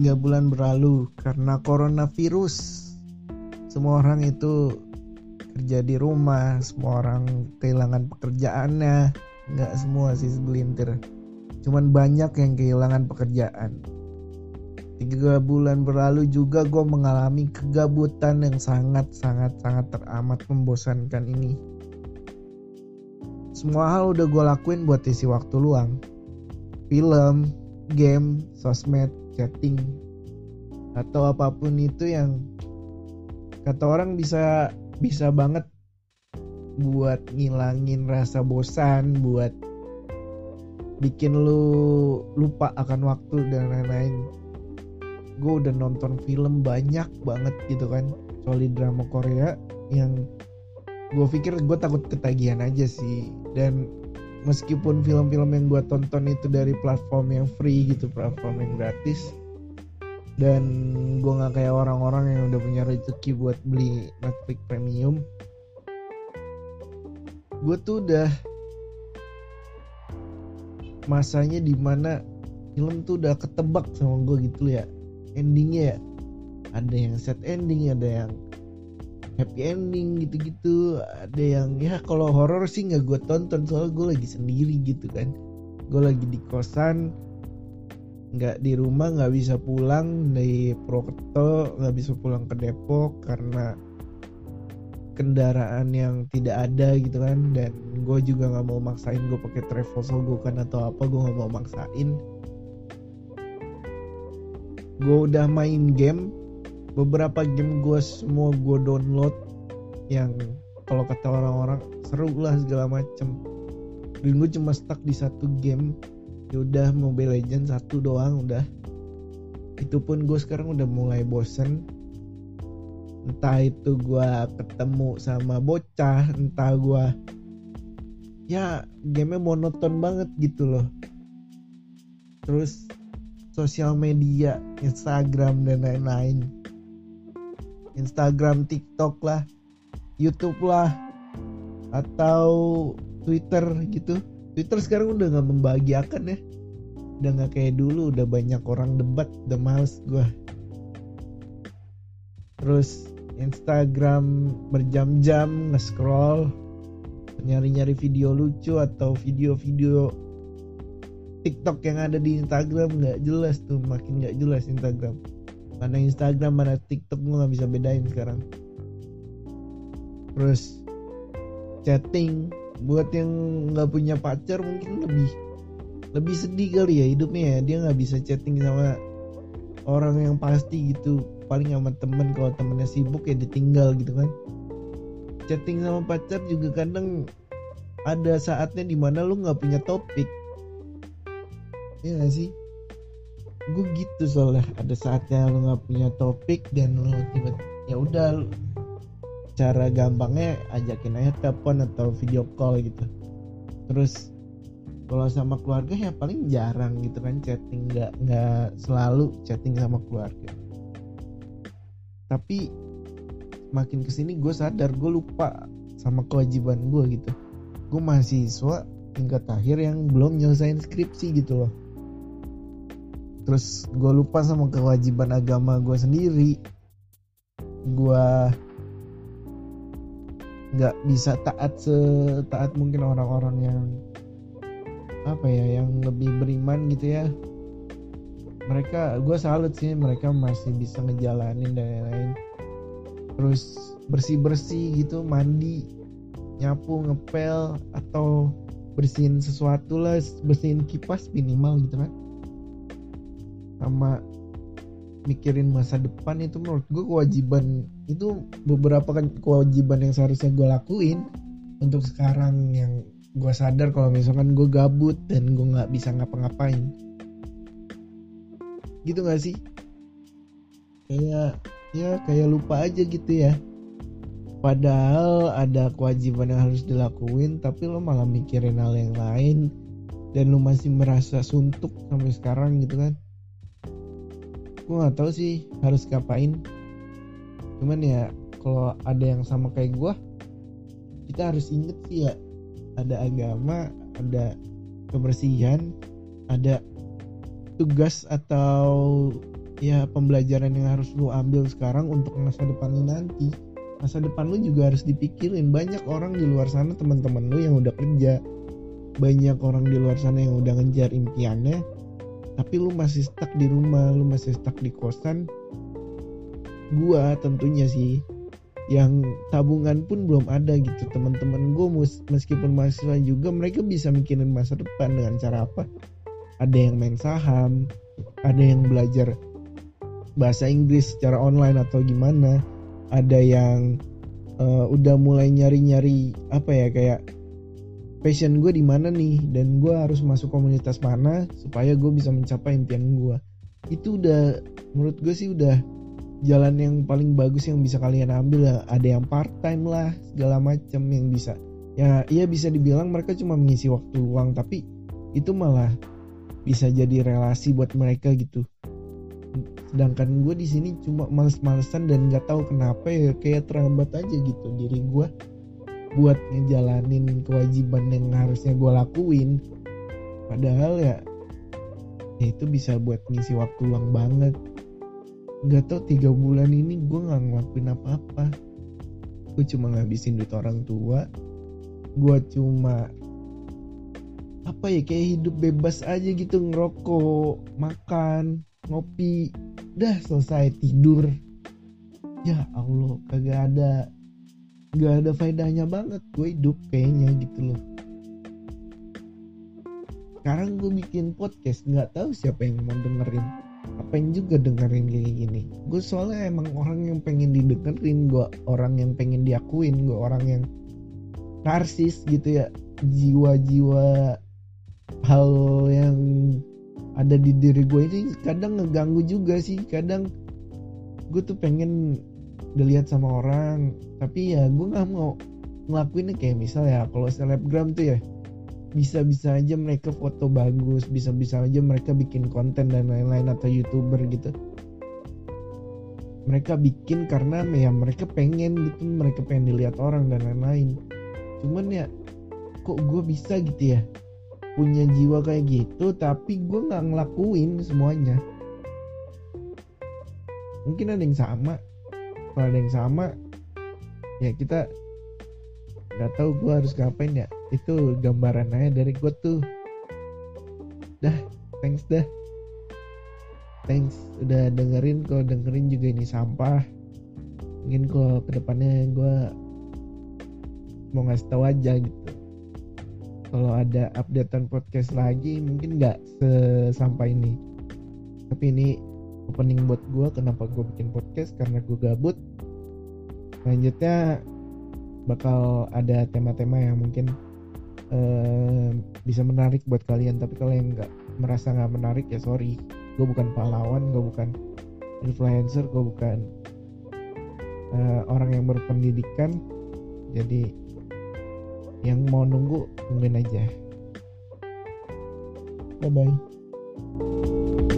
tiga bulan berlalu karena coronavirus. Semua orang itu kerja di rumah semua orang kehilangan pekerjaannya. Nggak semua sih segelintir. Cuman banyak yang kehilangan pekerjaan. Tiga bulan berlalu juga gue mengalami kegabutan yang sangat sangat sangat teramat membosankan ini. Semua hal udah gue lakuin buat isi waktu luang. Film game sosmed chatting atau apa pun itu yang kata orang bisa bisa banget buat ngilangin rasa bosan buat bikin lu lupa akan waktu dan lain-lain. Gue udah nonton film banyak banget gitu kan soal drama Korea yang gue pikir gue takut ketagihan aja sih. Dan meskipun film-film yang gue tonton itu dari platform yang free gitu platform yang gratis dan gue nggak kayak orang-orang yang udah punya rezeki buat beli Netflix premium gue tuh udah masanya di mana film tuh udah ketebak sama gue gitu ya endingnya ya. Ada yang sad ending ada yang happy ending gitu-gitu. Ada yang ya kalau horror sih nggak gue tonton soalnya gue lagi sendiri gitu kan. Gue lagi di kosan nggak di rumah nggak bisa pulang dari Purwokerto nggak bisa pulang ke Depok karena kendaraan yang tidak ada gitu kan. Dan gue juga nggak mau maksain gue pakai travel gue kan atau apa gue nggak mau maksain. Gue udah main game beberapa game gue semua gue download yang kalau kata orang-orang seru lah segala macem. Dan gue cuma stuck di satu game. Ya udah Mobile Legends satu doang udah. Itu pun gue sekarang udah mulai bosen. Entah itu gue ketemu sama bocah entah gue ya gamenya monoton banget gitu loh. Terus sosial media Instagram dan lain-lain Instagram TikTok lah YouTube lah atau Twitter gitu. Twitter sekarang udah nggak membahagiakan ya. Udah nggak kayak dulu udah banyak orang debat udah males gue terus Instagram berjam-jam nge-scroll nyari-nyari video lucu atau video-video TikTok yang ada di Instagram nggak jelas tuh makin nggak jelas Instagram mana Instagram mana TikTok gue nggak bisa bedain sekarang. Terus chatting buat yang nggak punya pacar mungkin lebih lebih sedih kali ya hidupnya ya. Dia nggak bisa chatting sama orang yang pasti gitu. Paling sama temen kalau temennya sibuk ya ditinggal gitu kan. Chatting sama pacar juga kadang ada saatnya di mana lu nggak punya topik. Iya gak sih? Gue gitu soalnya ada saatnya lo nggak punya topik dan lo tiba ya udah cara gampangnya ajakin aja telepon atau video call gitu. Terus kalau sama keluarga ya paling jarang gitu kan chatting nggak nggak selalu chatting sama keluarga. Tapi makin ke sini gue sadar gue lupa sama kewajiban gue gitu. Gue mahasiswa tingkat akhir yang belum nyelesain skripsi gitu loh terus gue lupa sama kewajiban agama gue sendiri. Gue nggak bisa taat setaat mungkin orang-orang yang apa ya yang lebih beriman gitu ya. Mereka gue salut sih mereka masih bisa ngejalanin dan lain-lain. Terus bersih bersih gitu mandi nyapu ngepel atau bersihin sesuatu lah bersihin kipas minimal gitu kan sama mikirin masa depan itu menurut gue kewajiban itu beberapa kan kewajiban yang seharusnya gue lakuin untuk sekarang yang gue sadar kalau misalkan gue gabut dan gue nggak bisa ngapa-ngapain. Gitu gak sih? Kayak ya kayak lupa aja gitu ya. Padahal ada kewajiban yang harus dilakuin tapi lo malah mikirin hal yang lain dan lo masih merasa suntuk sampai sekarang gitu kan gue nggak tahu sih harus ngapain. Cuman ya kalau ada yang sama kayak gue kita harus inget sih ya ada agama ada kebersihan ada tugas atau ya pembelajaran yang harus lu ambil sekarang untuk masa depan lu nanti. Masa depan lu juga harus dipikirin. Banyak orang di luar sana teman-teman lu yang udah kerja. Banyak orang di luar sana yang udah ngejar impiannya tapi lu masih stuck di rumah lu masih stuck di kosan gua tentunya sih yang tabungan pun belum ada gitu. Teman-teman gue meskipun mahasiswa juga mereka bisa mikirin masa depan dengan cara apa? Ada yang main saham ada yang belajar bahasa Inggris secara online atau gimana? Ada yang uh, udah mulai nyari-nyari apa ya kayak passion gue di mana nih? Dan gue harus masuk komunitas mana supaya gue bisa mencapai impian gue itu udah menurut gue sih udah jalan yang paling bagus yang bisa kalian ambil ya ada yang part time lah segala macam yang bisa. Ya iya bisa dibilang mereka cuma mengisi waktu luang tapi itu malah bisa jadi relasi buat mereka gitu. Sedangkan gue di sini cuma males-malesan dan nggak tahu kenapa ya kayak terhambat aja gitu diri gue buat ngejalanin kewajiban yang harusnya gue lakuin. Padahal ya, ya itu bisa buat ngisi waktu luang banget. Nggak tau tiga bulan ini gue nggak ngelakuin apa-apa. Gue cuma ngabisin duit orang tua. Gue cuma apa ya kayak hidup bebas aja gitu ngerokok makan ngopi. Udah selesai tidur. Ya Allah kagak ada nggak ada faedahnya banget gue hidup kayaknya gitu loh. Sekarang gue bikin podcast nggak tahu siapa yang mau dengerin. Pengen juga dengerin kayak gini? Gue soalnya emang orang yang pengen didengerin gue orang yang pengen diakuin gue orang yang narsis gitu ya. Jiwa-jiwa hal yang ada di diri gue ini kadang ngeganggu juga sih. Kadang gue tuh pengen dilihat sama orang. Tapi ya gue nggak mau ngelakuinnya. Kayak misal ya kalau selebgram tuh ya bisa-bisa aja mereka foto bagus bisa-bisa aja mereka bikin konten dan lain-lain atau youtuber gitu. Mereka bikin karena ya mereka pengen gitu mereka pengen dilihat orang dan lain-lain. Cuman ya kok gue bisa gitu ya punya jiwa kayak gitu tapi gue nggak ngelakuin semuanya. Mungkin ada yang sama kalau ada yang sama ya kita nggak tahu gue harus ngapain ya. Itu gambaran aja dari gue tuh. Dah thanks dah. Thanks udah dengerin kalau dengerin juga ini sampah. Mungkin kalau ke depannya gue mau ngasih tahu aja gitu. Kalau ada updatean podcast lagi mungkin nggak sesampai ini. Tapi ini opening buat gue kenapa gue bikin podcast karena gue gabut. Selanjutnya bakal ada tema-tema yang mungkin uh, bisa menarik buat kalian. Tapi kalau yang nggak merasa nggak menarik ya sorry. Gue bukan pahlawan gue bukan influencer gue bukan uh, orang yang berpendidikan. Jadi yang mau nunggu tungguin aja. Bye bye